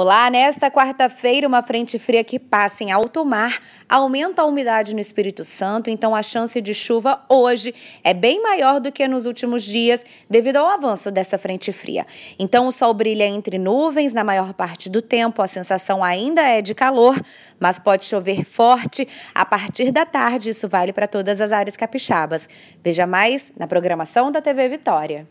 Olá, nesta quarta-feira, uma frente fria que passa em alto mar aumenta a umidade no Espírito Santo, então a chance de chuva hoje é bem maior do que nos últimos dias, devido ao avanço dessa frente fria. Então o sol brilha entre nuvens na maior parte do tempo, a sensação ainda é de calor, mas pode chover forte a partir da tarde, isso vale para todas as áreas capixabas. Veja mais na programação da TV Vitória.